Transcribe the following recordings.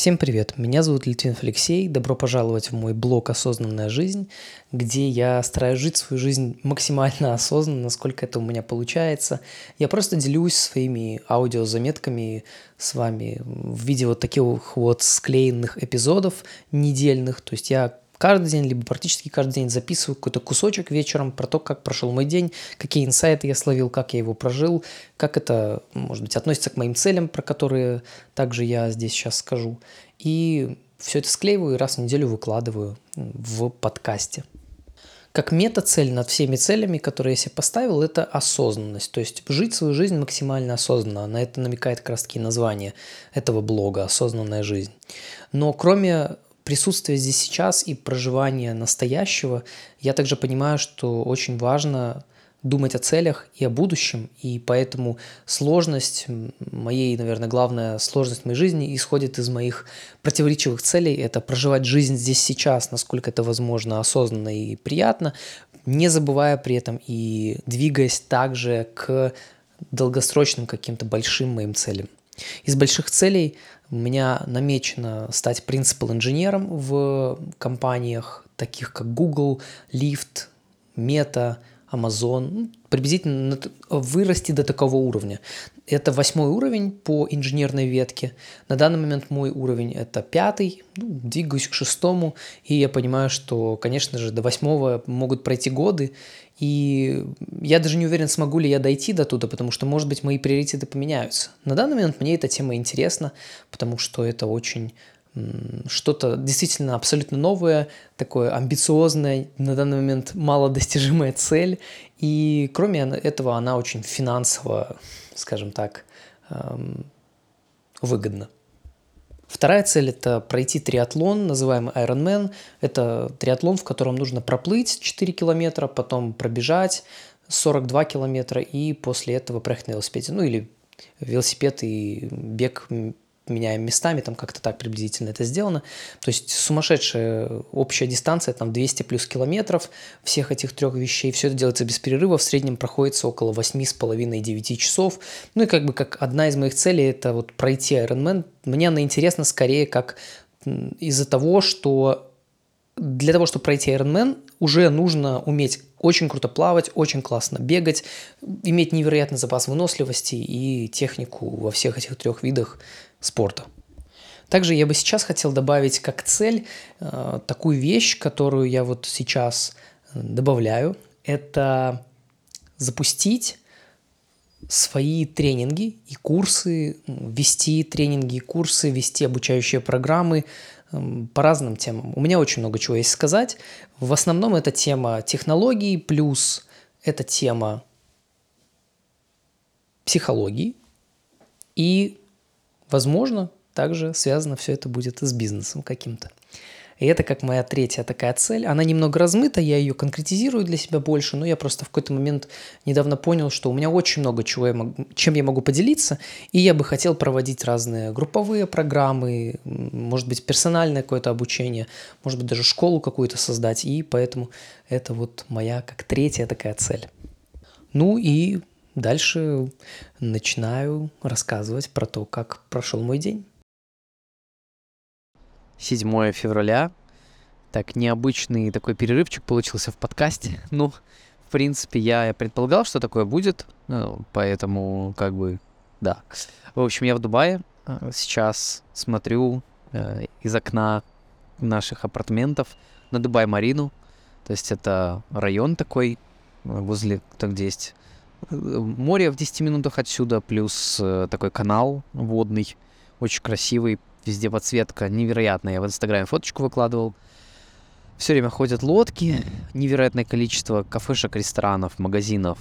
Всем привет, меня зовут Литвинов Алексей, добро пожаловать в мой блог «Осознанная жизнь», где я стараюсь жить свою жизнь максимально осознанно, насколько это у меня получается. Я просто делюсь своими аудиозаметками с вами в виде вот таких вот склеенных эпизодов недельных, то есть я каждый день, либо практически каждый день записываю какой-то кусочек вечером про то, как прошел мой день, какие инсайты я словил, как я его прожил, как это, может быть, относится к моим целям, про которые также я здесь сейчас скажу. И все это склеиваю и раз в неделю выкладываю в подкасте. Как мета-цель над всеми целями, которые я себе поставил, это осознанность. То есть жить свою жизнь максимально осознанно. На это намекает как раз название этого блога «Осознанная жизнь». Но кроме присутствие здесь сейчас и проживание настоящего, я также понимаю, что очень важно думать о целях и о будущем, и поэтому сложность моей, наверное, главная сложность моей жизни исходит из моих противоречивых целей. Это проживать жизнь здесь сейчас, насколько это возможно, осознанно и приятно, не забывая при этом и двигаясь также к долгосрочным каким-то большим моим целям. Из больших целей у меня намечено стать принципал инженером в компаниях, таких как Google, Lyft, Meta, Amazon, ну, приблизительно вырасти до такого уровня. Это восьмой уровень по инженерной ветке. На данный момент мой уровень это пятый, ну, двигаюсь к шестому, и я понимаю, что, конечно же, до восьмого могут пройти годы, и я даже не уверен, смогу ли я дойти до туда, потому что, может быть, мои приоритеты поменяются. На данный момент мне эта тема интересна, потому что это очень что-то действительно абсолютно новое, такое амбициозное, на данный момент малодостижимая цель. И кроме этого она очень финансово, скажем так, эм, выгодна. Вторая цель – это пройти триатлон, называемый Ironman. Это триатлон, в котором нужно проплыть 4 километра, потом пробежать 42 километра и после этого проехать на велосипеде. Ну или велосипед и бег меняем местами, там как-то так приблизительно это сделано. То есть сумасшедшая общая дистанция, там 200 плюс километров всех этих трех вещей. Все это делается без перерыва, в среднем проходится около 8,5-9 часов. Ну и как бы как одна из моих целей это вот пройти Ironman. Мне она интересна скорее как из-за того, что для того, чтобы пройти Ironman, уже нужно уметь очень круто плавать, очень классно бегать, иметь невероятный запас выносливости и технику во всех этих трех видах спорта. Также я бы сейчас хотел добавить как цель э, такую вещь, которую я вот сейчас э, добавляю. Это запустить свои тренинги и курсы, вести тренинги и курсы, вести обучающие программы по разным темам. У меня очень много чего есть сказать. В основном это тема технологий, плюс это тема психологии и Возможно, также связано все это будет с бизнесом каким-то. И это как моя третья такая цель. Она немного размыта, я ее конкретизирую для себя больше, но я просто в какой-то момент недавно понял, что у меня очень много чего, я могу, чем я могу поделиться, и я бы хотел проводить разные групповые программы, может быть, персональное какое-то обучение, может быть, даже школу какую-то создать, и поэтому это вот моя как третья такая цель. Ну и Дальше начинаю рассказывать про то, как прошел мой день. 7 февраля. Так, необычный такой перерывчик получился в подкасте. Ну, в принципе, я предполагал, что такое будет, ну, поэтому, как бы, да. В общем, я в Дубае. А, сейчас смотрю э, из окна наших апартаментов на Дубай-Марину. То есть это район такой, возле, там, где есть Море в 10 минутах отсюда, плюс э, такой канал водный, очень красивый, везде подсветка невероятная. Я в Инстаграме фоточку выкладывал. Все время ходят лодки, невероятное количество кафешек, ресторанов, магазинов,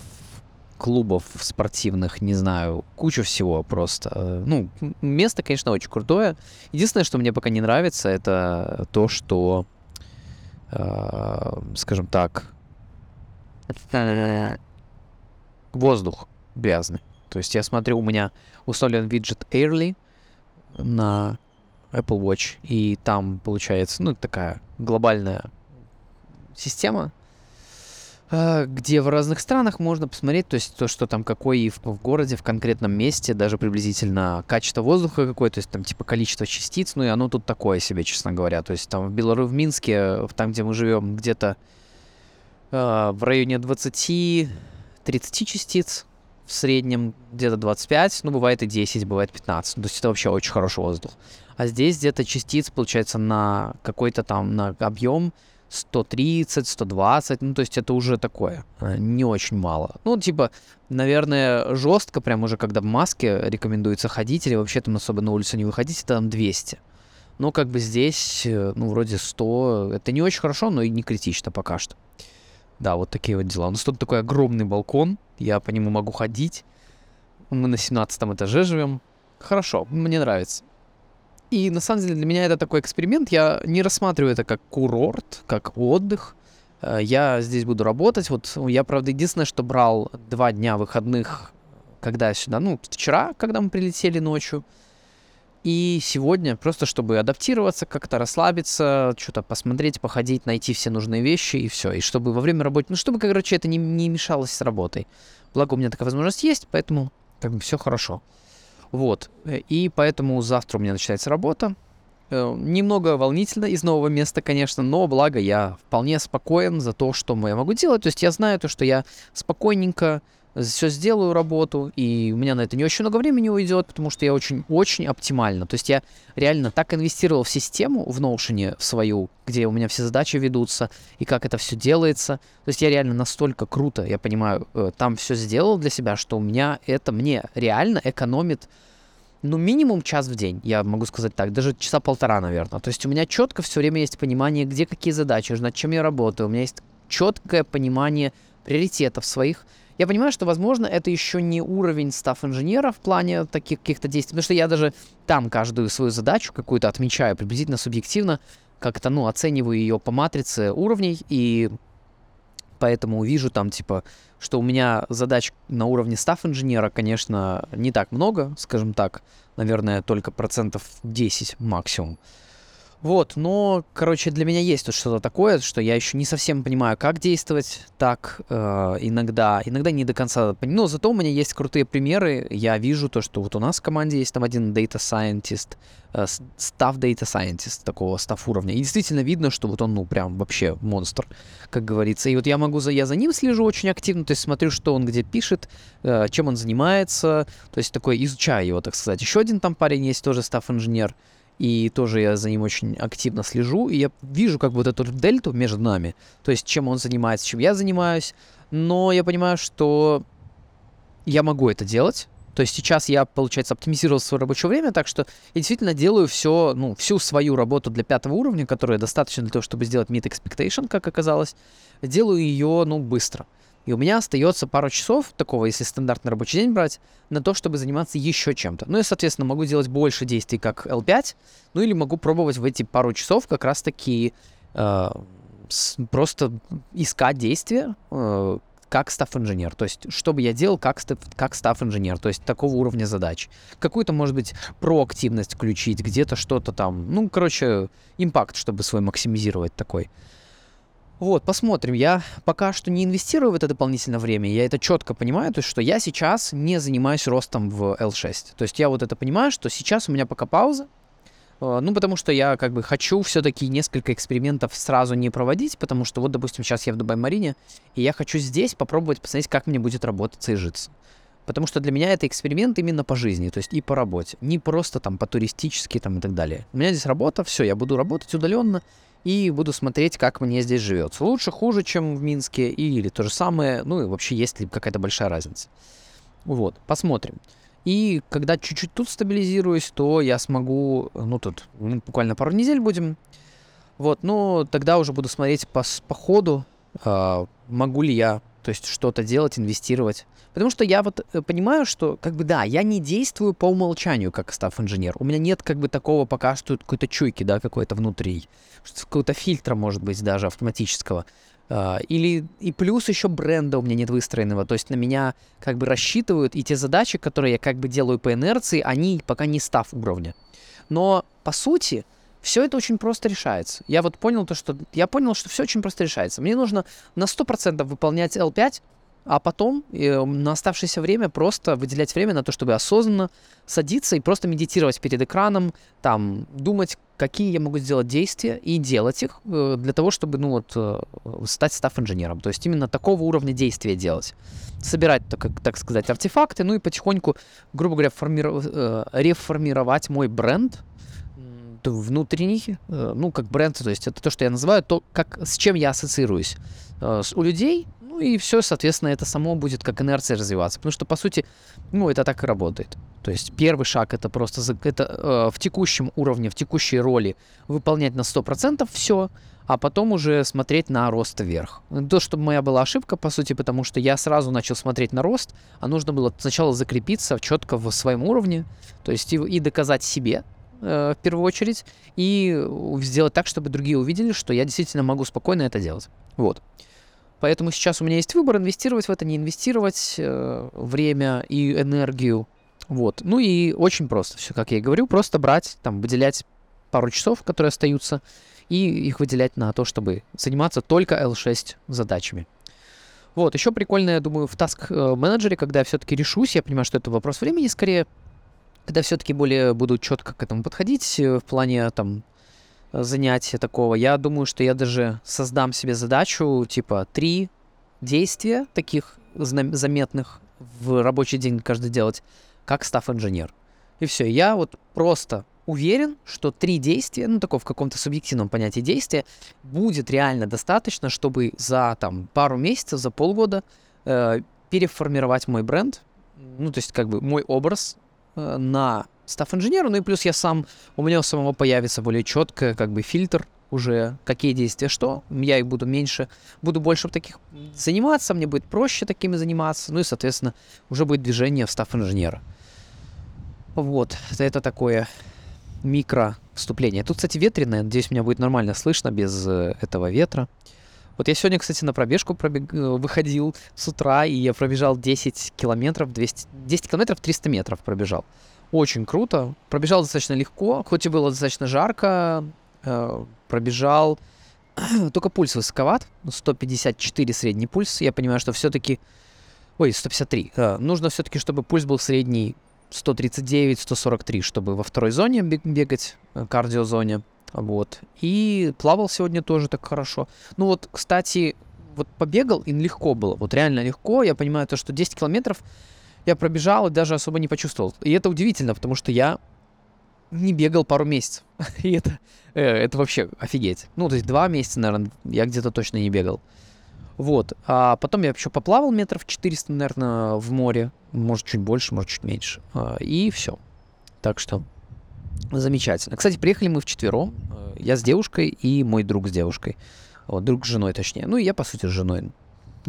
клубов спортивных, не знаю, кучу всего просто. Ну, место, конечно, очень крутое. Единственное, что мне пока не нравится, это то, что, э, скажем так, воздух грязный. То есть я смотрю, у меня установлен виджет Airly на Apple Watch, и там получается, ну, такая глобальная система, а, где в разных странах можно посмотреть, то есть то, что там какой в, в городе, в конкретном месте, даже приблизительно качество воздуха какое, то есть там типа количество частиц, ну и оно тут такое себе, честно говоря. То есть там в Беларуси, в Минске, там, где мы живем, где-то э, в районе 20-30 частиц, в среднем где-то 25, ну бывает и 10, бывает 15, то есть это вообще очень хороший воздух. А здесь где-то частиц, получается, на какой-то там, на объем 130, 120, ну, то есть это уже такое, э, не очень мало. Ну, типа, наверное, жестко, прям уже когда в маске рекомендуется ходить, или вообще там особо на улицу не выходить, это там 200. Но как бы здесь, э, ну, вроде 100, это не очень хорошо, но и не критично пока что. Да, вот такие вот дела. У нас тут такой огромный балкон, я по нему могу ходить. Мы на 17 этаже живем. Хорошо, мне нравится. И на самом деле для меня это такой эксперимент. Я не рассматриваю это как курорт, как отдых. Э, я здесь буду работать. Вот я, правда, единственное, что брал два дня выходных, когда я сюда, ну, вчера, когда мы прилетели ночью. И сегодня, просто чтобы адаптироваться, как-то расслабиться, что-то посмотреть, походить, найти все нужные вещи и все. И чтобы во время работы, ну, чтобы, короче, это не, не мешалось с работой. Благо у меня такая возможность есть, поэтому как бы все хорошо. Вот. И поэтому завтра у меня начинается работа. Э, немного волнительно из нового места, конечно, но благо я вполне спокоен за то, что я могу делать. То есть я знаю то, что я спокойненько все сделаю работу, и у меня на это не очень много времени уйдет, потому что я очень-очень оптимально. То есть я реально так инвестировал в систему в Notion в свою, где у меня все задачи ведутся, и как это все делается. То есть я реально настолько круто, я понимаю, э, там все сделал для себя, что у меня это мне реально экономит ну, минимум час в день, я могу сказать так, даже часа полтора, наверное. То есть у меня четко все время есть понимание, где какие задачи, над чем я работаю. У меня есть четкое понимание приоритетов своих, я понимаю, что, возможно, это еще не уровень став-инженера в плане таких каких-то действий, потому что я даже там каждую свою задачу какую-то отмечаю приблизительно субъективно, как-то, ну, оцениваю ее по матрице уровней, и поэтому вижу там, типа, что у меня задач на уровне став-инженера, конечно, не так много, скажем так, наверное, только процентов 10 максимум. Вот, но, короче, для меня есть тут что-то такое, что я еще не совсем понимаю, как действовать так э, иногда, иногда не до конца. Но зато у меня есть крутые примеры. Я вижу то, что вот у нас в команде есть там один data scientist, э, staff data scientist такого staff уровня. И действительно видно, что вот он, ну, прям вообще монстр, как говорится. И вот я могу за, я за ним слежу очень активно, то есть смотрю, что он где пишет, э, чем он занимается, то есть такой изучаю его, так сказать. Еще один там парень есть, тоже staff инженер и тоже я за ним очень активно слежу, и я вижу как бы вот эту дельту между нами, то есть чем он занимается, чем я занимаюсь, но я понимаю, что я могу это делать, то есть сейчас я, получается, оптимизировал свое рабочее время, так что я действительно делаю все, ну, всю свою работу для пятого уровня, которая достаточно для того, чтобы сделать meet expectation, как оказалось, делаю ее, ну, быстро. И у меня остается пару часов такого, если стандартный рабочий день брать, на то, чтобы заниматься еще чем-то. Ну и, соответственно, могу делать больше действий, как L5, ну или могу пробовать в эти пару часов как раз-таки э, просто искать действия, э, как став-инженер. То есть, что бы я делал как, став, как став-инженер, то есть такого уровня задач. Какую-то, может быть, проактивность включить, где-то что-то там. Ну, короче, импакт, чтобы свой максимизировать такой. Вот, посмотрим. Я пока что не инвестирую в это дополнительное время. Я это четко понимаю, то есть, что я сейчас не занимаюсь ростом в L6. То есть я вот это понимаю, что сейчас у меня пока пауза. Э, ну, потому что я как бы хочу все-таки несколько экспериментов сразу не проводить, потому что вот, допустим, сейчас я в Дубай-Марине, и я хочу здесь попробовать посмотреть, как мне будет работаться и житься. Потому что для меня это эксперимент именно по жизни, то есть и по работе. Не просто там по-туристически там и так далее. У меня здесь работа, все, я буду работать удаленно, и буду смотреть, как мне здесь живется. Лучше, хуже, чем в Минске, или то же самое, ну и вообще есть ли какая-то большая разница. Вот, посмотрим. И когда чуть-чуть тут стабилизируюсь, то я смогу, ну тут ну, буквально пару недель будем, вот, ну тогда уже буду смотреть по, по ходу, э, могу ли я, то есть что-то делать, инвестировать. Потому что я вот э, понимаю, что, как бы, да, я не действую по умолчанию, как став инженер. У меня нет, как бы, такого пока что какой-то чуйки, да, какой-то внутри. Какого-то фильтра, может быть, даже автоматического. Uh, или и плюс еще бренда у меня нет выстроенного, то есть на меня как бы рассчитывают, и те задачи, которые я как бы делаю по инерции, они пока не став уровня. Но по сути, Все это очень просто решается. Я вот понял то, что я понял, что все очень просто решается. Мне нужно на 100% выполнять L5, а потом э, на оставшееся время просто выделять время на то, чтобы осознанно садиться и просто медитировать перед экраном, там, думать, какие я могу сделать действия и делать их э, для того, чтобы, ну вот, э, стать став-инженером. То есть именно такого уровня действия делать. Собирать, так, так сказать, артефакты, ну и потихоньку, грубо говоря, формиров... э, реформировать мой бренд, внутренний, э, ну, как бренд, то есть это то, что я называю, то, как, с чем я ассоциируюсь. Э, у людей ну и все, соответственно, это само будет как инерция развиваться. Потому что, по сути, ну, это так и работает. То есть первый шаг это просто это, э, в текущем уровне, в текущей роли выполнять на 100% все, а потом уже смотреть на рост вверх. То, что моя была ошибка, по сути, потому что я сразу начал смотреть на рост, а нужно было сначала закрепиться четко в своем уровне, то есть и, и доказать себе, э, в первую очередь, и сделать так, чтобы другие увидели, что я действительно могу спокойно это делать. Вот. Поэтому сейчас у меня есть выбор, инвестировать в это, не инвестировать э, время и энергию. Вот. Ну и очень просто все, как я и говорю, просто брать, там, выделять пару часов, которые остаются, и их выделять на то, чтобы заниматься только L6 задачами. Вот, еще прикольно, я думаю, в Task э, менеджере, когда я все-таки решусь, я понимаю, что это вопрос времени скорее, когда все-таки более буду четко к этому подходить э, в плане там занятия такого. Я думаю, что я даже создам себе задачу, типа, три действия таких заметных в рабочий день каждый делать, как став-инженер. И все, я вот просто уверен, что три действия, ну, такого в каком-то субъективном понятии действия, будет реально достаточно, чтобы за там пару месяцев, за полгода э, переформировать мой бренд, ну, то есть как бы мой образ э, на став инженеру, ну и плюс я сам, у меня у самого появится более четко как бы фильтр уже, какие действия что, я их буду меньше, буду больше таких заниматься, мне будет проще такими заниматься, ну и, соответственно, уже будет движение в став инженера. Вот, это такое микро вступление. Тут, кстати, ветреное, надеюсь, меня будет нормально слышно без э, этого ветра. Вот я сегодня, кстати, на пробежку пробег... Э, выходил с утра, и я пробежал 10 километров, 200... 10 километров 300 метров пробежал. Очень круто. Пробежал достаточно легко, хоть и было достаточно жарко. Э, пробежал. Только пульс высоковат. 154 средний пульс. Я понимаю, что все-таки... Ой, 153. Э, нужно все-таки, чтобы пульс был средний 139-143, чтобы во второй зоне бегать, э, кардиозоне. Вот. И плавал сегодня тоже так хорошо. Ну вот, кстати, вот побегал, и легко было. Вот реально легко. Я понимаю то, что 10 километров я пробежал и даже особо не почувствовал. И это удивительно, потому что я не бегал пару месяцев. и это, э, это вообще офигеть. Ну, то есть два месяца, наверное, я где-то точно не бегал. Вот. А потом я еще поплавал метров 400, наверное, в море. Может, чуть больше, может, чуть меньше. А, и все. Так что замечательно. Кстати, приехали мы вчетвером. Э, я с девушкой и мой друг с девушкой. Вот, друг с женой, точнее. Ну, и я, по сути, с женой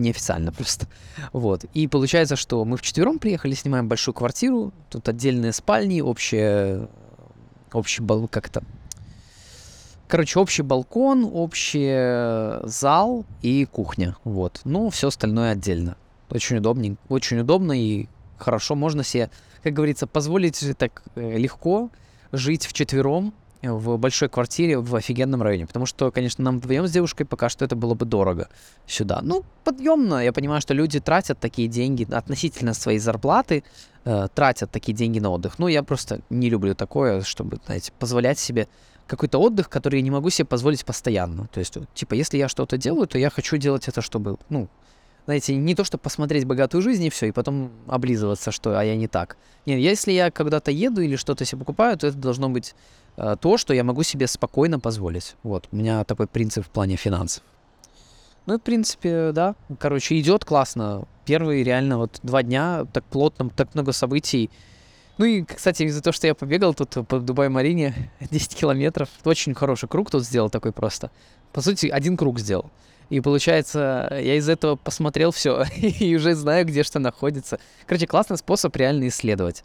неофициально просто. Вот. И получается, что мы вчетвером приехали, снимаем большую квартиру, тут отдельные спальни, общие, общий бал, как то Короче, общий балкон, общий зал и кухня. Вот. Ну, все остальное отдельно. Очень удобно, очень удобно и хорошо. Можно себе, как говорится, позволить так э, легко жить вчетвером в большой квартире в офигенном районе. Потому что, конечно, нам вдвоем с девушкой пока что это было бы дорого сюда. Ну, подъемно. Я понимаю, что люди тратят такие деньги относительно своей зарплаты, э, тратят такие деньги на отдых. Ну, я просто не люблю такое, чтобы, знаете, позволять себе какой-то отдых, который я не могу себе позволить постоянно. То есть, типа, если я что-то делаю, то я хочу делать это, чтобы, ну, знаете, не то, чтобы посмотреть богатую жизнь и все, и потом облизываться, что а я не так. Нет, если я когда-то еду или что-то себе покупаю, то это должно быть то, что я могу себе спокойно позволить. Вот, у меня такой принцип в плане финансов. Ну, в принципе, да. Короче, идет классно. Первые реально вот два дня так плотно, так много событий. Ну и, кстати, из-за того, что я побегал тут по Дубай-Марине 10 километров, очень хороший круг тут сделал такой просто. По сути, один круг сделал. И получается, я из этого посмотрел все и уже знаю, где что находится. Короче, классный способ реально исследовать.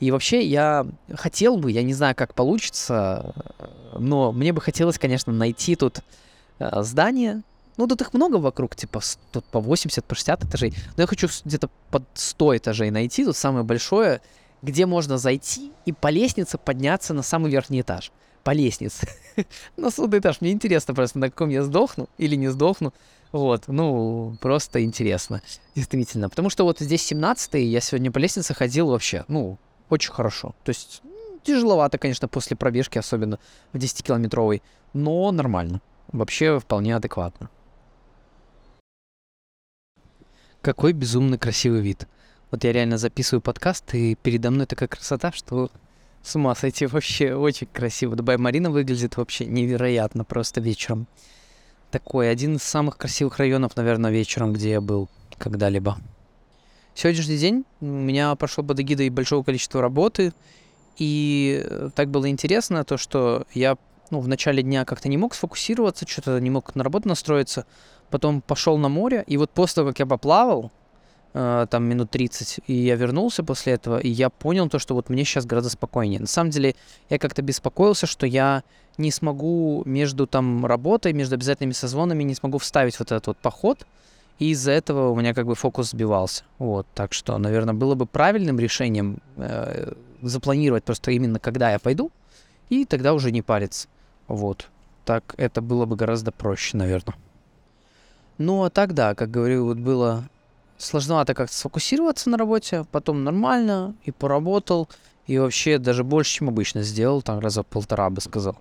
И вообще я хотел бы, я не знаю, как получится, но мне бы хотелось, конечно, найти тут э, здание. Ну, тут их много вокруг, типа тут по 80, по 60 этажей. Но я хочу где-то под 100 этажей найти, тут самое большое, где можно зайти и по лестнице подняться на самый верхний этаж. по лестнице на судный этаж. Мне интересно просто, на каком я сдохну или не сдохну. Вот, ну, просто интересно, действительно. Потому что вот здесь 17 я сегодня по лестнице ходил вообще, ну, очень хорошо. То есть тяжеловато, конечно, после пробежки, особенно в 10-километровой, но нормально. Вообще вполне адекватно. Какой безумно красивый вид. Вот я реально записываю подкаст, и передо мной такая красота, что с ума сойти вообще очень красиво. Дубай Марина выглядит вообще невероятно просто вечером. Такой один из самых красивых районов, наверное, вечером, где я был когда-либо. Сегодняшний день у меня прошел под эгидой большого количества работы, и э, так было интересно то, что я ну, в начале дня как-то не мог сфокусироваться, что-то не мог на работу настроиться, потом пошел на море, и вот после того, как я поплавал, э, там минут 30, и я вернулся после этого, и я понял то, что вот мне сейчас гораздо спокойнее. На самом деле, я как-то беспокоился, что я не смогу между там работой, между обязательными созвонами, не смогу вставить вот этот вот поход, и из-за этого у меня как бы фокус сбивался. Вот, так что, наверное, было бы правильным решением э, запланировать просто именно, когда я пойду, и тогда уже не париться. Вот. Так это было бы гораздо проще, наверное. Ну, а так, да, как говорю, вот было сложновато как-то сфокусироваться на работе, потом нормально, и поработал, и вообще даже больше, чем обычно сделал, там раза полтора бы сказал.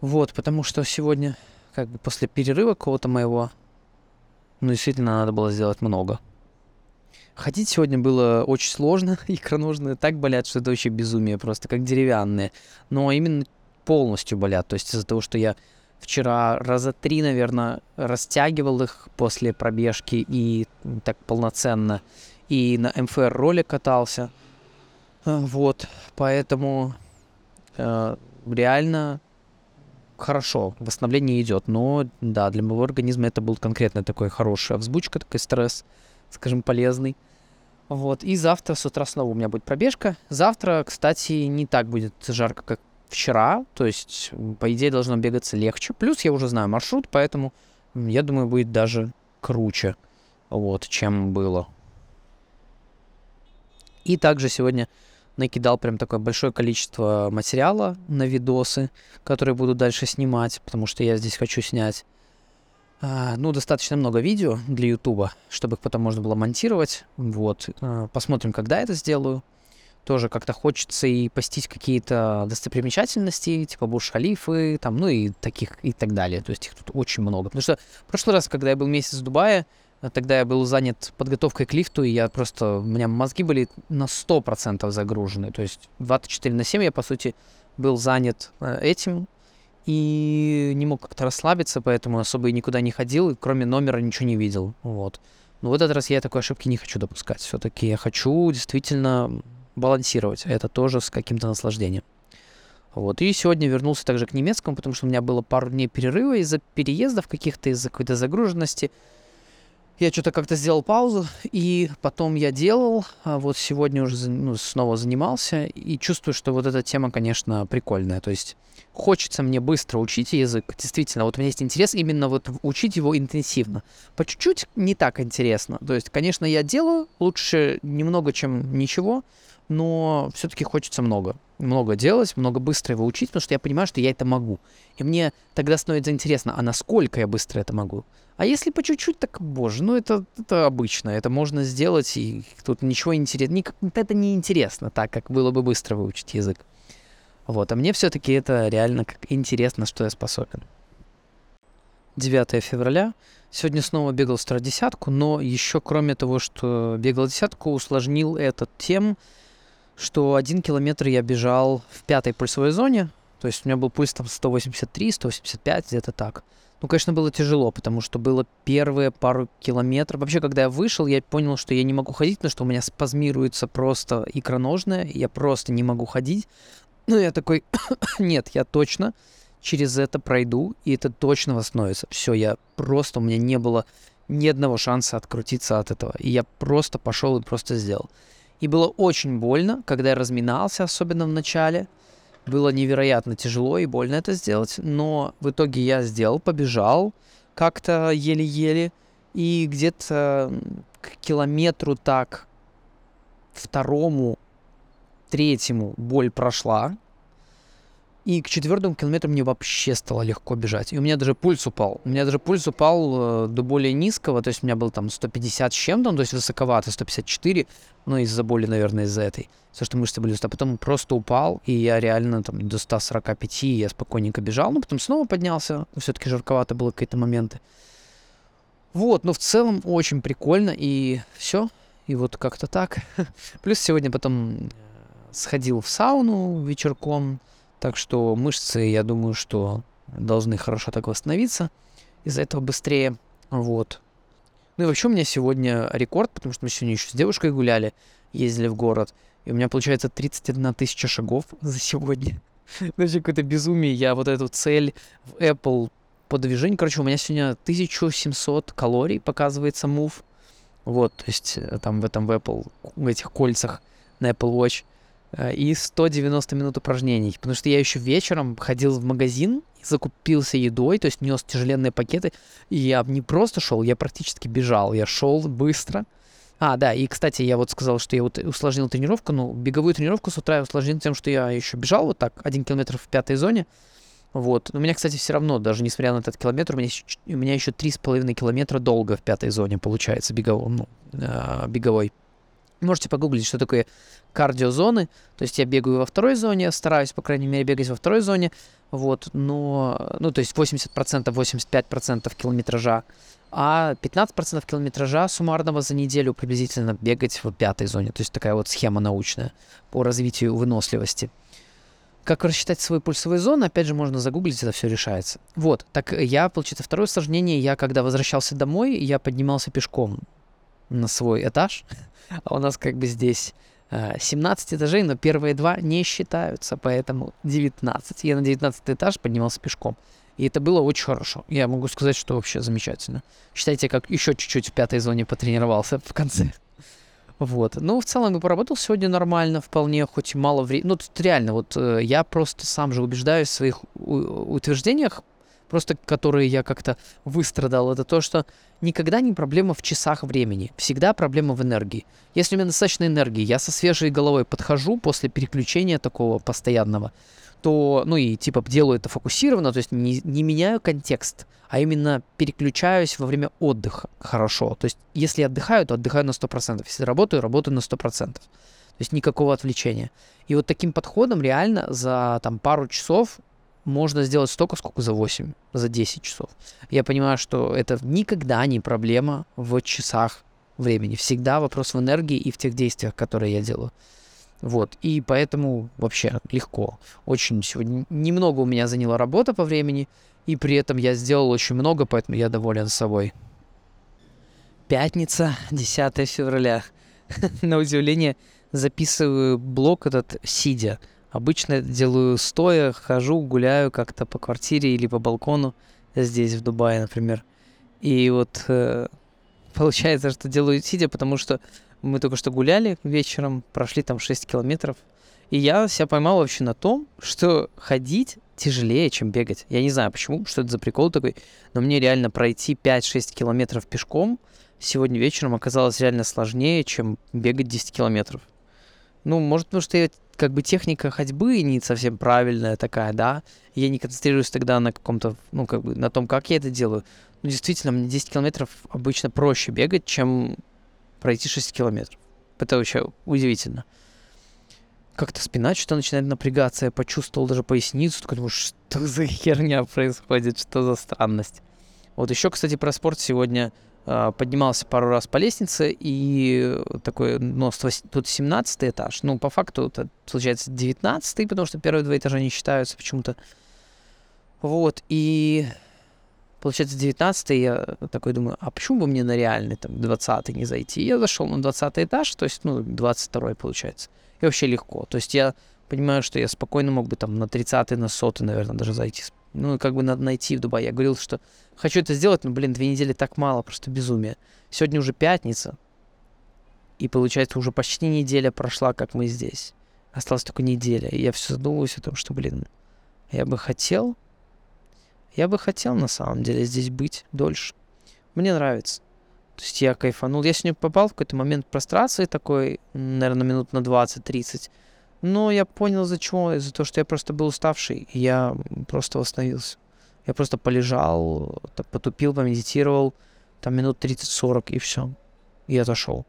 Вот, потому что сегодня, как бы после перерыва кого-то моего, ну, действительно, надо было сделать много. Ходить сегодня было очень сложно, икроножные так болят, что это вообще безумие, просто как деревянные. Но именно полностью болят, то есть из-за того, что я вчера раза три, наверное, растягивал их после пробежки и так полноценно. И на МФР ролик катался. А, вот, поэтому э, реально хорошо, восстановление идет. Но да, для моего организма это был конкретно такой хорошая взбучка, такой стресс, скажем, полезный. Вот, и завтра с утра снова у меня будет пробежка. Завтра, кстати, не так будет жарко, как вчера, то есть, по идее, должно бегаться легче. Плюс я уже знаю маршрут, поэтому, я думаю, будет даже круче, вот, чем было. И также сегодня накидал прям такое большое количество материала на видосы, которые буду дальше снимать, потому что я здесь хочу снять, а, ну, достаточно много видео для Ютуба, чтобы их потом можно было монтировать. Вот, а, посмотрим, когда это сделаю тоже как-то хочется и постить какие-то достопримечательности, типа Бурж-Халифы, там, ну и таких, и так далее. То есть их тут очень много. Потому что в прошлый раз, когда я был месяц в Дубае, тогда я был занят подготовкой к лифту, и я просто, у меня мозги были на 100% загружены. То есть 24 на 7 я, по сути, был занят э, этим, и не мог как-то расслабиться, поэтому особо и никуда не ходил, и кроме номера ничего не видел. Вот. Но в этот раз я такой ошибки не хочу допускать. Все-таки я хочу действительно балансировать это тоже с каким-то наслаждением. Вот. И сегодня вернулся также к немецкому, потому что у меня было пару дней перерыва из-за переездов каких-то, из-за какой-то загруженности. Я что-то как-то сделал паузу, и потом я делал, а вот сегодня уже ну, снова занимался, и чувствую, что вот эта тема, конечно, прикольная. То есть хочется мне быстро учить язык, действительно, вот у меня есть интерес именно вот учить его интенсивно. По чуть-чуть не так интересно. То есть, конечно, я делаю лучше немного, чем ничего, но все-таки хочется много. Много делать, много быстро его учить, потому что я понимаю, что я это могу. И мне тогда становится интересно, а насколько я быстро это могу? А если по чуть-чуть, так, боже, ну это, это обычно, это можно сделать, и тут ничего интересного, это не интересно так, как было бы быстро выучить язык. Вот, а мне все-таки это реально как интересно, что я способен. 9 февраля. Сегодня снова бегал десятку, но еще кроме того, что бегал десятку, усложнил этот тем, что один километр я бежал в пятой пульсовой зоне, то есть у меня был пульс там 183, 185, где-то так. Ну, конечно, было тяжело, потому что было первые пару километров. Вообще, когда я вышел, я понял, что я не могу ходить, потому что у меня спазмируется просто икроножная, я просто не могу ходить. Ну, я такой, нет, я точно через это пройду, и это точно восстановится. Все, я просто, у меня не было ни одного шанса открутиться от этого. И я просто пошел и просто сделал. И было очень больно, когда я разминался, особенно в начале. Было невероятно тяжело и больно это сделать, но в итоге я сделал, побежал как-то еле-еле. И где-то к километру так второму, третьему боль прошла. И к четвертому километру мне вообще стало легко бежать. И у меня даже пульс упал. У меня даже пульс упал э, до более низкого, то есть у меня был там 150 с чем-то, то есть высоковато, 154, но из-за боли, наверное, из-за этой. Все, что мышцы были, а потом просто упал, и я реально там до 145, я спокойненько бежал, но потом снова поднялся, все-таки жарковато было какие-то моменты. Вот, но в целом очень прикольно, и все, и вот как-то так. Плюс сегодня потом э, сходил в сауну вечерком, так что мышцы, я думаю, что должны хорошо так восстановиться из-за этого быстрее. Вот. Ну и вообще у меня сегодня рекорд, потому что мы сегодня еще с девушкой гуляли, ездили в город. И у меня получается 31 тысяча шагов за сегодня. Вообще какое-то безумие. Я вот эту цель в Apple по движению. Короче, у меня сегодня 1700 калорий показывается move. Вот, то есть э, там в этом в Apple, в этих кольцах на Apple Watch. Э, и 190 минут упражнений. Потому что я еще вечером ходил в магазин, закупился едой, то есть нес тяжеленные пакеты. И я не просто шел, я практически бежал. Я шел быстро. А, да, и, кстати, я вот сказал, что я вот усложнил тренировку, ну, беговую тренировку с утра я усложнил тем, что я еще бежал вот так, один километр в пятой зоне. Вот. Но у меня, кстати, все равно, даже несмотря на этот километр, у меня, у меня еще три с половиной километра долго в пятой зоне получается беговой. Ну, э, беговой. Можете погуглить, что такое кардиозоны. То есть я бегаю во второй зоне, стараюсь, по крайней мере, бегать во второй зоне. Вот, но, ну, то есть 80%, 85% километража, а 15% километража суммарного за неделю приблизительно бегать в пятой зоне. То есть такая вот схема научная по развитию выносливости. Как рассчитать свою пульсовую зону, опять же, можно загуглить, это все решается. Вот, так я, получается, второе усложнение, я когда возвращался домой, я поднимался пешком на свой этаж, а у нас как бы здесь 17 э, этажей, но первые два не считаются, поэтому 19. Я на 19 этаж поднимался пешком. И это было очень хорошо. Я могу сказать, что вообще замечательно. Считайте, как еще чуть-чуть в пятой зоне потренировался в конце. Вот. Ну, в целом, я поработал сегодня нормально, вполне, хоть и мало времени. Ну, тут реально, вот э, я просто сам же убеждаюсь в своих утверждениях, просто которые я как-то выстрадал, это то, что никогда не проблема в часах времени, всегда проблема в энергии. Если у меня достаточно энергии, я со свежей головой подхожу после переключения такого постоянного, то, ну и типа делаю это фокусированно, то есть не, не меняю контекст, а именно переключаюсь во время отдыха хорошо. То есть если я отдыхаю, то отдыхаю на 100%, если работаю, работаю на 100%. То есть никакого отвлечения. И вот таким подходом реально за там пару часов можно сделать столько, сколько за 8, за 10 часов. Я понимаю, что это никогда не проблема в часах времени. Всегда вопрос в энергии и в тех действиях, которые я делаю. Вот, и поэтому вообще легко. Очень сегодня немного у меня заняла работа по времени, и при этом я сделал очень много, поэтому я доволен собой. Пятница, 10 февраля. На удивление записываю блок этот сидя. Обычно делаю стоя, хожу, гуляю как-то по квартире или по балкону здесь, в Дубае, например. И вот э, получается, что делаю сидя, потому что мы только что гуляли вечером, прошли там 6 километров. И я себя поймал вообще на том, что ходить тяжелее, чем бегать. Я не знаю почему, что это за прикол такой, но мне реально пройти 5-6 километров пешком сегодня вечером оказалось реально сложнее, чем бегать 10 километров. Ну, может, потому что я как бы техника ходьбы не совсем правильная такая, да, я не концентрируюсь тогда на каком-то, ну, как бы на том, как я это делаю. Ну, действительно, мне 10 километров обычно проще бегать, чем пройти 6 километров. Это вообще удивительно. Как-то спина что-то начинает напрягаться, я почувствовал даже поясницу, такой думаю, что за херня происходит, что за странность. Вот еще, кстати, про спорт сегодня поднимался пару раз по лестнице, и такой, ну, тут 17 этаж, ну, по факту это получается 19 потому что первые два этажа не считаются почему-то. Вот, и получается 19 я такой думаю, а почему бы мне на реальный, там, 20 не зайти? Я зашел на 20 этаж, то есть, ну, 22 получается. И вообще легко. То есть я понимаю, что я спокойно мог бы там на 30 на 100 наверное, даже зайти ну, как бы надо найти в Дубае. Я говорил, что хочу это сделать, но, блин, две недели так мало, просто безумие. Сегодня уже пятница, и получается уже почти неделя прошла, как мы здесь. Осталась только неделя, и я все задумываюсь о том, что, блин, я бы хотел, я бы хотел на самом деле здесь быть дольше. Мне нравится. То есть я кайфанул. Я сегодня попал в какой-то момент прострации такой, наверное, минут на 20-30. Но я понял, за чего. Из-за того, что я просто был уставший. И я просто восстановился. Я просто полежал, потупил, помедитировал. Там минут 30-40 и все. И отошел.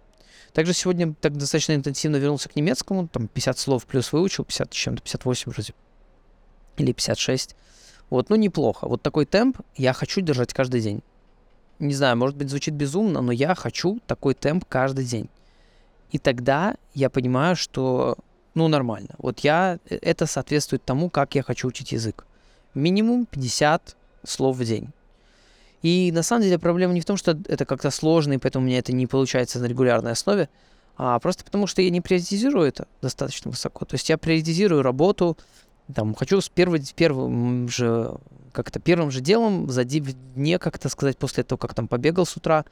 Также сегодня так достаточно интенсивно вернулся к немецкому. Там 50 слов плюс выучил. 50 чем-то, 58 вроде. Или 56. Вот, ну неплохо. Вот такой темп я хочу держать каждый день. Не знаю, может быть, звучит безумно, но я хочу такой темп каждый день. И тогда я понимаю, что, ну, нормально. Вот я, э, это соответствует тому, как я хочу учить язык. Минимум 50 слов в день. И на самом деле проблема не в том, что это как-то сложно, и поэтому у меня это не получается на регулярной основе, а просто потому, что я не приоритизирую это достаточно высоко. То есть я приоритизирую работу, там, хочу с первым, первым же, как-то первым же делом за дне, как-то сказать, после того, как там побегал с утра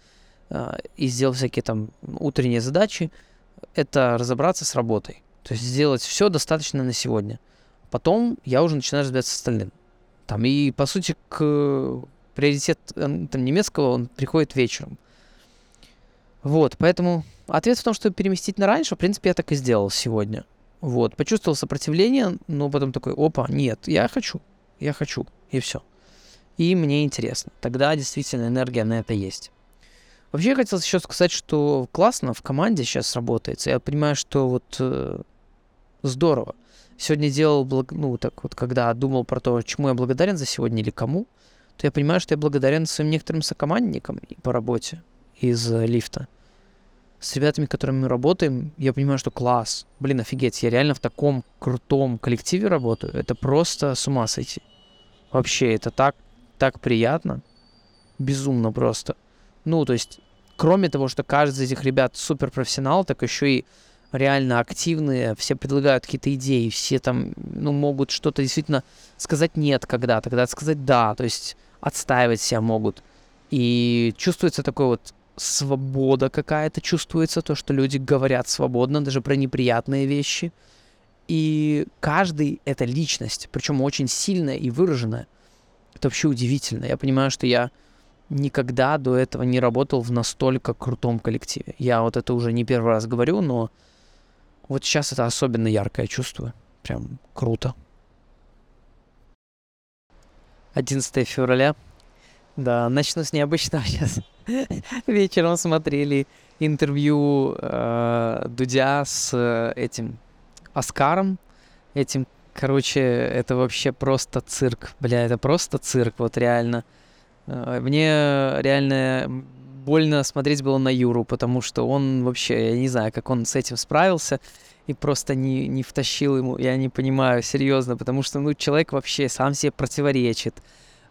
э, и сделал всякие там утренние задачи, это разобраться с работой. То есть сделать все достаточно на сегодня. Потом я уже начинаю разбираться с остальным. Там, и, по сути, к приоритет там, немецкого, он приходит вечером. Вот, поэтому ответ в том, что переместить на раньше, в принципе, я так и сделал сегодня. Вот, почувствовал сопротивление, но потом такой, опа, нет, я хочу, я хочу, и все. И мне интересно. Тогда действительно энергия на это есть. Вообще я хотел еще сказать, что классно в команде сейчас работается. Я понимаю, что вот э, здорово. Сегодня делал, благ... ну, так вот, когда думал про то, чему я благодарен за сегодня или кому, то я понимаю, что я благодарен своим некоторым сокомандникам по работе из э, лифта. С ребятами, которыми мы работаем, я понимаю, что класс. Блин, офигеть, я реально в таком крутом коллективе работаю. Это просто с ума сойти. Вообще, это так, так приятно. Безумно просто. Ну, то есть, кроме того, что каждый из этих ребят супер профессионал, так еще и реально активные, все предлагают какие-то идеи, все там, ну, могут что-то действительно сказать нет когда сказать да, то есть отстаивать себя могут. И чувствуется такой вот свобода какая-то, чувствуется то, что люди говорят свободно, даже про неприятные вещи. И каждый — это личность, причем очень сильная и выраженная. Это вообще удивительно. Я понимаю, что я никогда до этого не работал в настолько крутом коллективе. Я вот это уже не первый раз говорю, но вот сейчас это особенно яркое чувство. Прям круто. 11 февраля. Да, начну с необычного сейчас. Вечером смотрели интервью э, Дудя с э, этим Оскаром. Этим, короче, это вообще просто цирк. Бля, это просто цирк, вот реально. Э, мне реально больно смотреть было на Юру, потому что он вообще, я не знаю, как он с этим справился и просто не, не втащил ему, я не понимаю, серьезно, потому что, ну, человек вообще сам себе противоречит.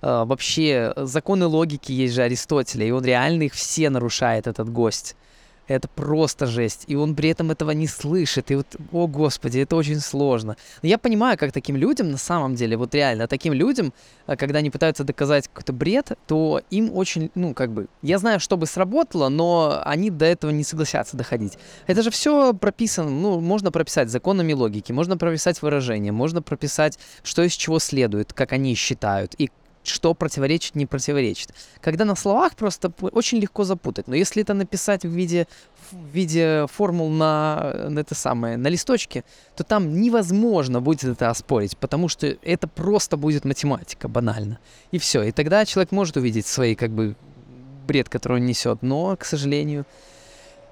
Uh, вообще, законы логики есть же Аристотеля, и он реально их все нарушает, этот гость. Это просто жесть. И он при этом этого не слышит. И вот, о господи, это очень сложно. Но я понимаю, как таким людям, на самом деле, вот реально, таким людям, а, когда они пытаются доказать какой-то бред, то им очень, ну, как бы, я знаю, что бы сработало, но они до этого не согласятся доходить. Это же все прописано, ну, можно прописать законами логики, можно прописать выражение, можно прописать, что из чего следует, как они считают, и что противоречит, не противоречит. Когда на словах просто очень легко запутать. Но если это написать в виде, в виде формул на, на это самое, на листочке, то там невозможно будет это оспорить, потому что это просто будет математика, банально. И все. И тогда человек может увидеть свои, как бы, бред, который он несет. Но, к сожалению,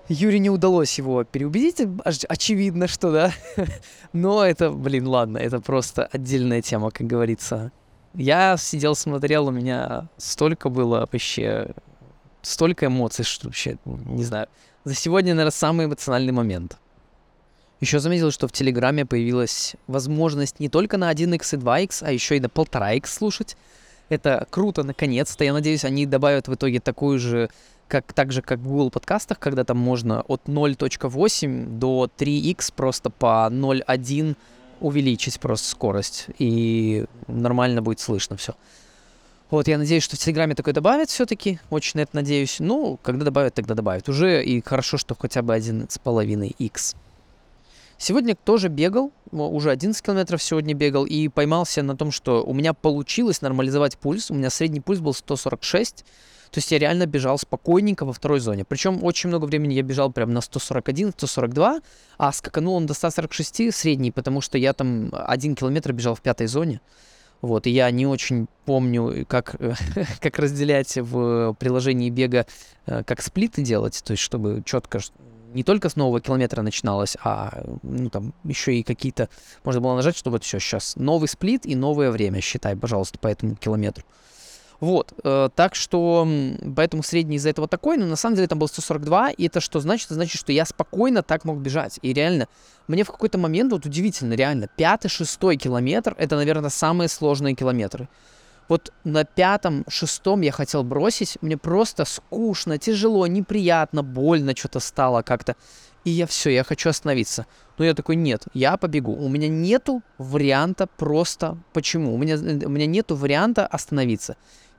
Юре не удалось его переубедить, очевидно, что да. Но это, блин, ладно, это просто отдельная тема, как говорится. Я сидел, смотрел, у меня столько было вообще, столько эмоций, что вообще, не знаю. За сегодня, наверное, самый эмоциональный момент. Еще заметил, что в Телеграме появилась возможность не только на 1x и 2x, а еще и на 1,5x слушать. Это круто, наконец-то. Я надеюсь, они добавят в итоге такую же, как, так же, как в Google подкастах, когда там можно от 0.8 до 3x просто по 0.1 увеличить просто скорость, и нормально будет слышно все. Вот, я надеюсь, что в Телеграме такое добавят все-таки. Очень на это надеюсь. Ну, когда добавят, тогда добавят. Уже и хорошо, что хотя бы один с половиной x. Сегодня тоже бегал, уже 11 километров сегодня бегал, и поймался на том, что у меня получилось нормализовать пульс. У меня средний пульс был 146, то есть я реально бежал спокойненько во второй зоне. Причем очень много времени я бежал прям на 141, 142, а скаканул он до 146 средний, потому что я там один километр бежал в пятой зоне. Вот, и я не очень помню, как, как разделять в приложении бега, э, как сплиты делать, то есть чтобы четко не только с нового километра начиналось, а ну, там еще и какие-то... Можно было нажать, что вот все, сейчас новый сплит и новое время, считай, пожалуйста, по этому километру. Вот, э, так что, поэтому средний из-за этого такой, но на самом деле там был 142, и это что значит? Это значит, что я спокойно так мог бежать. И реально, мне в какой-то момент, вот удивительно, реально, пятый, шестой километр, это, наверное, самые сложные километры. Вот на пятом, шестом я хотел бросить, мне просто скучно, тяжело, неприятно, больно что-то стало как-то. И я все, я хочу остановиться. Но я такой, нет, я побегу. У меня нету варианта просто почему. У меня, у меня нету варианта остановиться.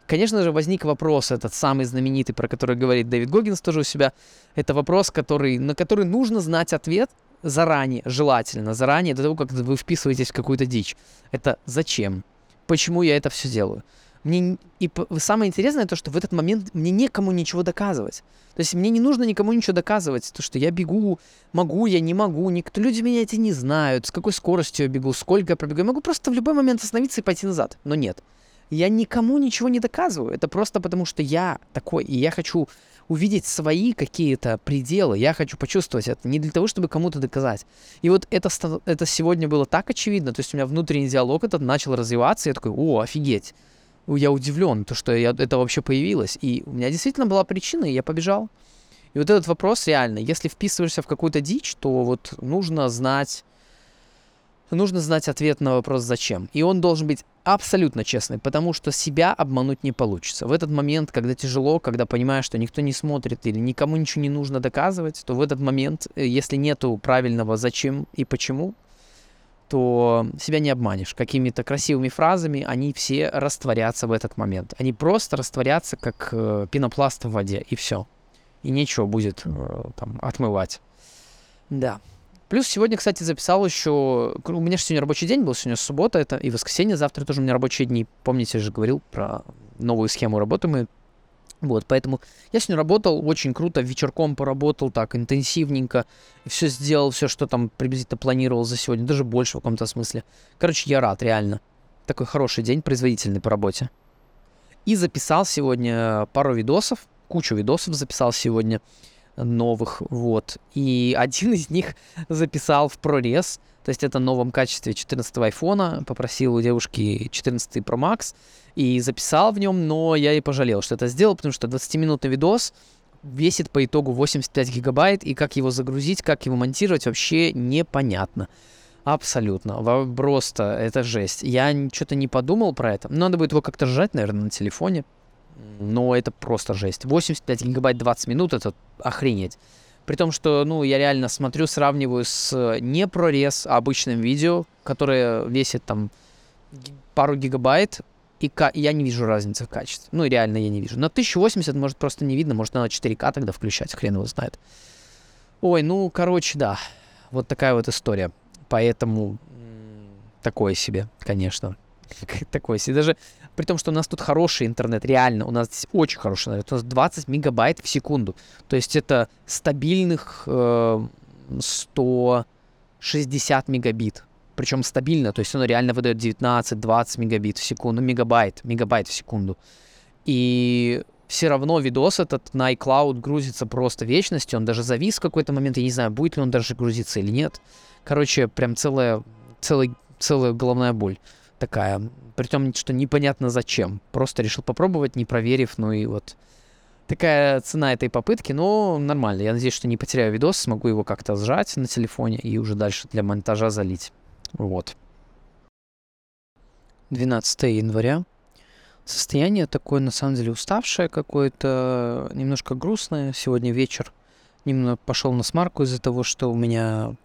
Конечно же, возник вопрос, этот самый знаменитый, про который говорит Дэвид Гоггинс тоже у себя. Это вопрос, который, на который нужно знать ответ заранее, желательно, заранее, до того, как вы вписываетесь в какую-то дичь. Это зачем? Почему я это все делаю? Мне, и самое интересное то, что в этот момент мне некому ничего доказывать. То есть мне не нужно никому ничего доказывать, то, что я бегу, могу я, не могу, никто, люди меня эти не знают, с какой скоростью я бегу, сколько я пробегу. Я могу просто в любой момент остановиться и пойти назад, но нет. Я никому ничего не доказываю. Это просто потому, что я такой, и я хочу увидеть свои какие-то пределы. Я хочу почувствовать это не для того, чтобы кому-то доказать. И вот это, это сегодня было так очевидно. То есть у меня внутренний диалог этот начал развиваться. И я такой, о, офигеть. Я удивлен, то, что я, это вообще появилось. И у меня действительно была причина, и я побежал. И вот этот вопрос реально, если вписываешься в какую-то дичь, то вот нужно знать нужно знать ответ на вопрос «зачем?». И он должен быть абсолютно честный, потому что себя обмануть не получится. В этот момент, когда тяжело, когда понимаешь, что никто не смотрит или никому ничего не нужно доказывать, то в этот момент, э, если нету правильного «зачем» и «почему», то себя не обманешь. Какими-то красивыми фразами они все растворятся в этот момент. Они просто растворятся, как э, пенопласт в воде, и все. И нечего будет э, там отмывать. Да. Плюс сегодня, кстати, записал еще... У меня же сегодня рабочий день был, сегодня суббота, это и воскресенье, завтра тоже у меня рабочие дни. Помните, я же говорил про новую схему работы мы. Вот, поэтому я сегодня работал очень круто, вечерком поработал так интенсивненько, все сделал, все, что там приблизительно планировал за сегодня, даже больше в каком-то смысле. Короче, я рад, реально. Такой хороший день, производительный по работе. И записал сегодня пару видосов, кучу видосов записал сегодня новых, вот. И один из них записал в прорез, то есть это в новом качестве 14 айфона, попросил у девушки 14 Pro Max и записал в нем, но я и пожалел, что это сделал, потому что 20-минутный видос весит по итогу 85 гигабайт, и как его загрузить, как его монтировать, вообще непонятно. Абсолютно. Просто это жесть. Я что-то не подумал про это. Надо будет его как-то сжать, наверное, на телефоне но это просто жесть. 85 гигабайт 20 минут, это охренеть. При том, что, ну, я реально смотрю, сравниваю с не прорез, а обычным видео, которое весит там пару гигабайт, и я не вижу разницы в качестве. Ну, реально я не вижу. На 1080, может, просто не видно, может, надо 4К тогда включать, хрен его знает. Ой, ну, короче, да. Вот такая вот история. Поэтому такое себе, конечно. такое себе. Даже при том, что у нас тут хороший интернет, реально, у нас здесь очень хороший интернет. У нас 20 мегабайт в секунду. То есть это стабильных э, 160 мегабит. Причем стабильно, то есть оно реально выдает 19-20 мегабит в секунду, мегабайт, мегабайт в секунду. И все равно видос этот на iCloud грузится просто вечностью, он даже завис в какой-то момент, я не знаю, будет ли он даже грузиться или нет. Короче, прям целая, целая, целая головная боль такая. Притом, что непонятно зачем. Просто решил попробовать, не проверив, ну и вот такая цена этой попытки, но нормально. Я надеюсь, что не потеряю видос, смогу его как-то сжать на телефоне и уже дальше для монтажа залить. Вот. 12 января. Состояние такое, на самом деле, уставшее какое-то, немножко грустное. Сегодня вечер немного пошел на смарку из-за того, что у меня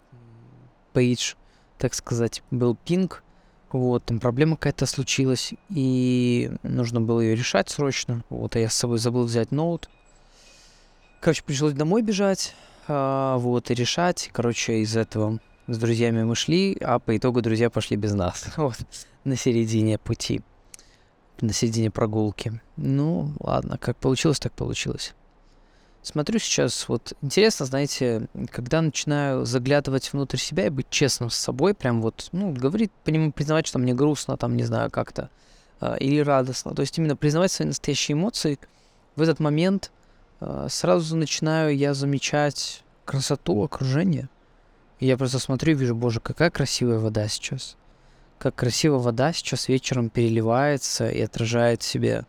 пейдж, так сказать, был пинг вот, там проблема какая-то случилась, и нужно было ее решать срочно. Вот, а я с собой забыл взять ноут. Короче, пришлось домой бежать, а, вот, и решать. Короче, из этого с друзьями мы шли, а по итогу друзья пошли без нас. Вот, на середине пути. на середине прогулки. Ну, ладно, как получилось, так получилось. Смотрю сейчас, вот интересно, знаете, когда начинаю заглядывать внутрь себя и быть честным с собой, прям вот, ну, говорить, признавать, что мне грустно, там, не знаю, как-то, э, или радостно. То есть именно признавать свои настоящие эмоции, в этот момент э, сразу начинаю я замечать красоту окружения. И я просто смотрю и вижу, боже, какая красивая вода сейчас. Как красиво вода сейчас вечером переливается и отражает в себе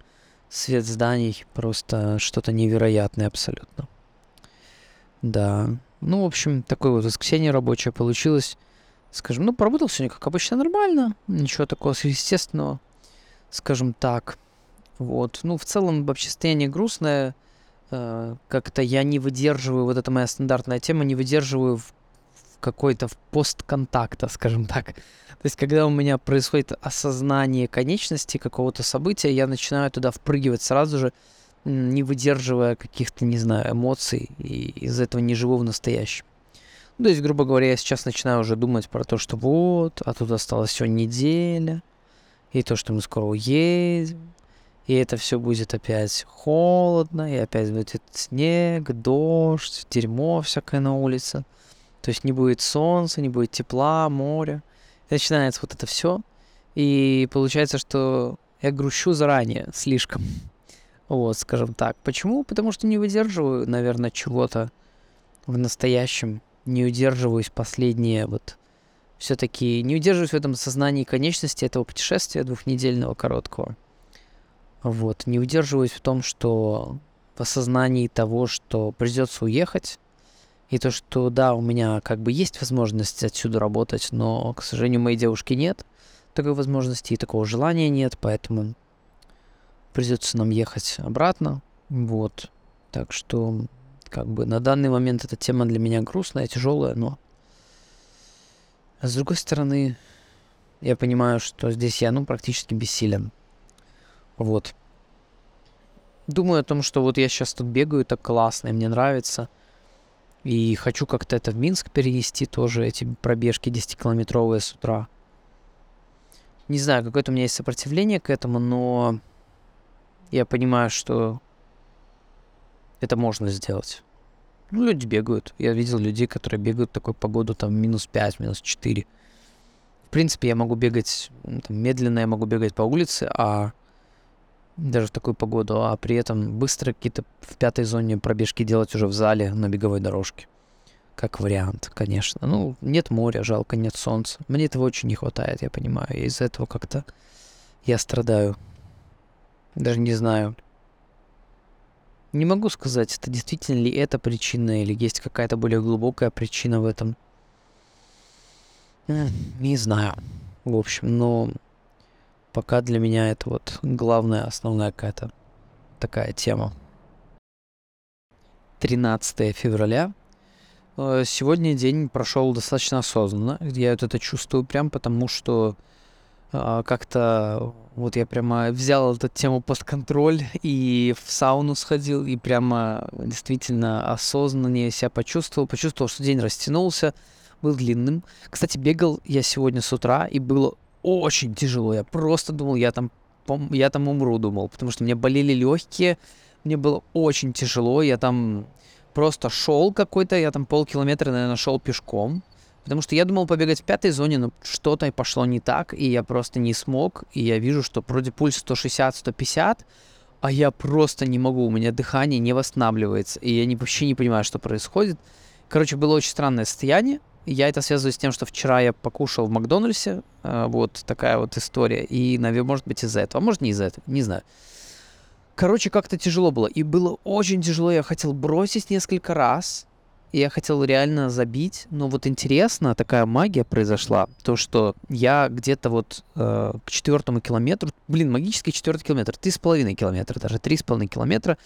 свет зданий. Просто что-то невероятное абсолютно. Да. Ну, в общем, такое вот воскресенье рабочее получилось. Скажем, ну, поработал сегодня, как обычно, нормально. Ничего такого сверхъестественного, скажем так. Вот. Ну, в целом, вообще состояние грустное. Э, как-то я не выдерживаю, вот это моя стандартная тема, не выдерживаю в какой-то в постконтакта, скажем так. То есть, когда у меня происходит осознание конечности какого-то события, я начинаю туда впрыгивать сразу же, не выдерживая каких-то, не знаю, эмоций, и из этого не живу в настоящем. Ну, то есть, грубо говоря, я сейчас начинаю уже думать про то, что вот, а тут осталась всего неделя, и то, что мы скоро уедем, и это все будет опять холодно, и опять будет снег, дождь, дерьмо всякое на улице. То есть не будет солнца, не будет тепла, моря. Начинается вот это все. И получается, что я грущу заранее слишком. Вот, скажем так. Почему? Потому что не выдерживаю, наверное, чего-то в настоящем. Не удерживаюсь последние вот все-таки не удерживаюсь в этом сознании конечности этого путешествия двухнедельного короткого. Вот, не удерживаюсь в том, что в осознании того, что придется уехать, и то, что да, у меня как бы есть возможность отсюда работать, но, к сожалению, моей девушки нет такой возможности и такого желания нет, поэтому придется нам ехать обратно. Вот. Так что, как бы на данный момент эта тема для меня грустная, тяжелая, но а с другой стороны, я понимаю, что здесь я, ну, практически бессилен. Вот. Думаю о том, что вот я сейчас тут бегаю так классно, и мне нравится – и хочу как-то это в Минск перенести тоже, эти пробежки 10-километровые с утра. Не знаю, какое-то у меня есть сопротивление к этому, но я понимаю, что это можно сделать. Ну, люди бегают. Я видел людей, которые бегают в такую погоду, там, минус 5, минус 4. В принципе, я могу бегать там, медленно, я могу бегать по улице, а даже в такую погоду, а при этом быстро какие-то в пятой зоне пробежки делать уже в зале на беговой дорожке. Как вариант, конечно. Ну, нет моря, жалко, нет солнца. Мне этого очень не хватает, я понимаю. И из-за этого как-то я страдаю. Даже не знаю. Не могу сказать, это действительно ли это причина, или есть какая-то более глубокая причина в этом. Не знаю. В общем, но Пока для меня это вот главная, основная какая-то такая тема. 13 февраля. Э, сегодня день прошел достаточно осознанно. Я вот это чувствую прям потому, что э, как-то вот я прямо взял эту тему под контроль и в сауну сходил, и прямо действительно осознаннее себя почувствовал. Почувствовал, что день растянулся, был длинным. Кстати, бегал я сегодня с утра, и было очень тяжело. Я просто думал, я там, я там умру, думал, потому что мне болели легкие, мне было очень тяжело, я там просто шел какой-то, я там полкилометра, наверное, шел пешком, потому что я думал побегать в пятой зоне, но что-то пошло не так, и я просто не смог, и я вижу, что вроде пульс 160-150, а я просто не могу, у меня дыхание не восстанавливается, и я не, вообще не понимаю, что происходит. Короче, было очень странное состояние, я это связываю с тем, что вчера я покушал в Макдональдсе, э, вот такая вот история, и, наверное, может быть из-за этого, а может не из-за этого, не знаю. Короче, как-то тяжело было, и было очень тяжело, я хотел бросить несколько раз, я хотел реально забить, но вот интересно, такая магия произошла, то, что я где-то вот э, к четвертому километру, блин, магический четвертый километр, три с половиной километра, даже три с половиной километра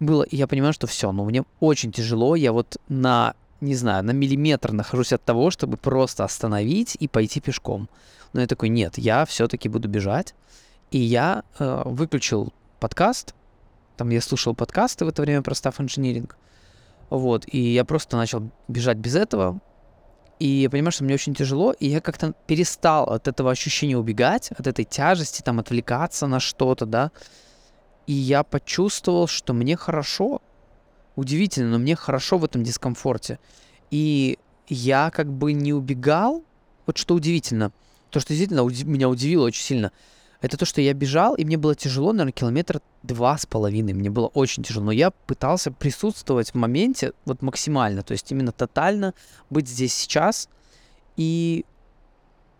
было, и я понимаю, что все, ну мне очень тяжело, я вот на не знаю, на миллиметр нахожусь от того, чтобы просто остановить и пойти пешком. Но я такой, нет, я все-таки буду бежать. И я э, выключил подкаст. Там я слушал подкасты в это время про Staff Engineering. Вот, и я просто начал бежать без этого. и я понимаю, что мне очень тяжело, и я как-то перестал от этого ощущения убегать, от этой тяжести, там, отвлекаться на что-то, да, и я почувствовал, что мне хорошо, удивительно, но мне хорошо в этом дискомфорте. И я как бы не убегал, вот что удивительно, то, что действительно меня удивило очень сильно, это то, что я бежал, и мне было тяжело, наверное, километр два с половиной. Мне было очень тяжело. Но я пытался присутствовать в моменте вот максимально, то есть именно тотально быть здесь сейчас. И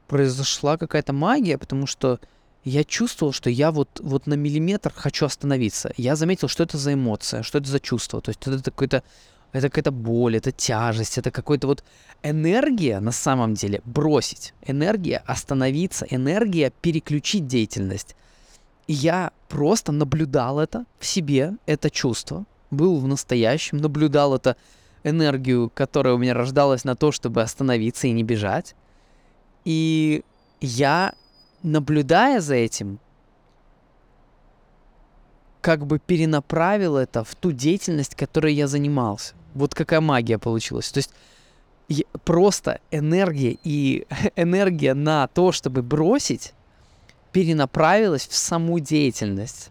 произошла какая-то магия, потому что я чувствовал, что я вот, вот на миллиметр хочу остановиться. Я заметил, что это за эмоция, что это за чувство. То есть это какой-то это какая-то боль, это тяжесть, это какой-то вот энергия на самом деле бросить, энергия остановиться, энергия переключить деятельность. И я просто наблюдал это в себе, это чувство, был в настоящем, наблюдал это энергию, которая у меня рождалась на то, чтобы остановиться и не бежать. И я, наблюдая за этим, как бы перенаправил это в ту деятельность, которой я занимался. Вот какая магия получилась. То есть просто энергия и энергия на то, чтобы бросить, перенаправилась в саму деятельность.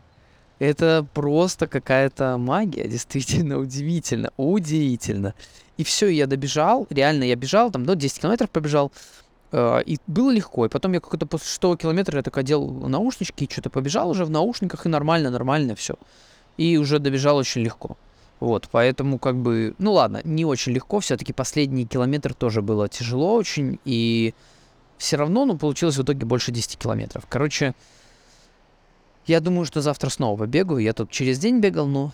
Это просто какая-то магия, действительно удивительно, удивительно. И все, я добежал, реально я бежал, там, ну, 10 километров побежал, и было легко. И потом я какой-то после 6 километра я так одел наушнички, и что-то побежал уже в наушниках, и нормально, нормально все. И уже добежал очень легко. Вот, поэтому как бы, ну ладно, не очень легко, все-таки последний километр тоже было тяжело очень, и все равно, ну, получилось в итоге больше 10 километров. Короче, я думаю, что завтра снова побегаю. Я тут через день бегал, но,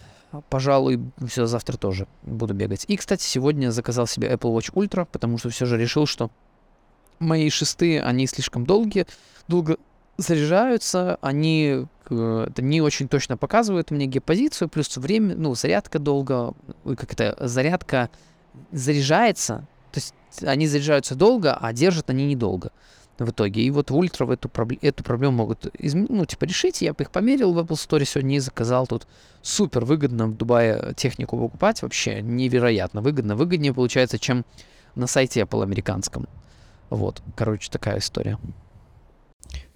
пожалуй, все завтра тоже буду бегать. И, кстати, сегодня заказал себе Apple Watch Ultra, потому что все же решил, что мои шесты, они слишком долгие, долго заряжаются, они э, это не очень точно показывают мне геопозицию, плюс время, ну, зарядка долго, как это, зарядка заряжается, то есть они заряжаются долго, а держат они недолго в итоге. И вот в Ультра эту, эту проблему могут изм... ну, типа, решить. Я их померил в Apple Store сегодня и заказал тут. Супер выгодно в Дубае технику покупать. Вообще невероятно выгодно. Выгоднее получается, чем на сайте Apple американском. Вот, короче, такая история.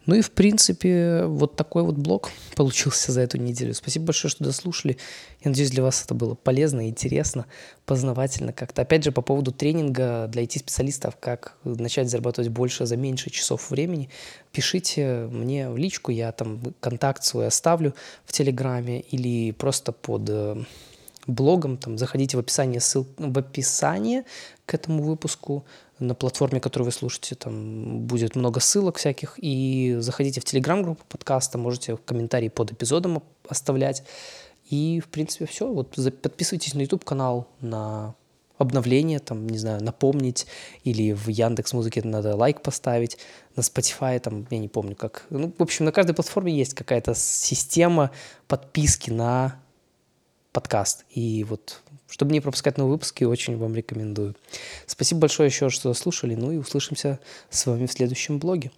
Ну и, в принципе, вот такой вот блог получился за эту неделю. Спасибо большое, что дослушали. Я надеюсь, для вас это было полезно, интересно, познавательно как-то. Опять же, по поводу тренинга для IT-специалистов, как начать зарабатывать больше за меньше часов времени, пишите мне в личку, я там контакт свой оставлю в Телеграме или просто под э, блогом, там, заходите в описание, ссыл, в описание к этому выпуску, на платформе, которую вы слушаете, там будет много ссылок всяких. И заходите в телеграм-группу подкаста, можете комментарии под эпизодом оставлять. И, в принципе, все. Вот подписывайтесь на YouTube-канал, на обновление, там, не знаю, напомнить, или в Яндекс Музыке надо лайк поставить, на Spotify, там, я не помню, как. Ну, в общем, на каждой платформе есть какая-то система подписки на подкаст. И вот чтобы не пропускать новые выпуски, очень вам рекомендую. Спасибо большое еще, что слушали. Ну и услышимся с вами в следующем блоге.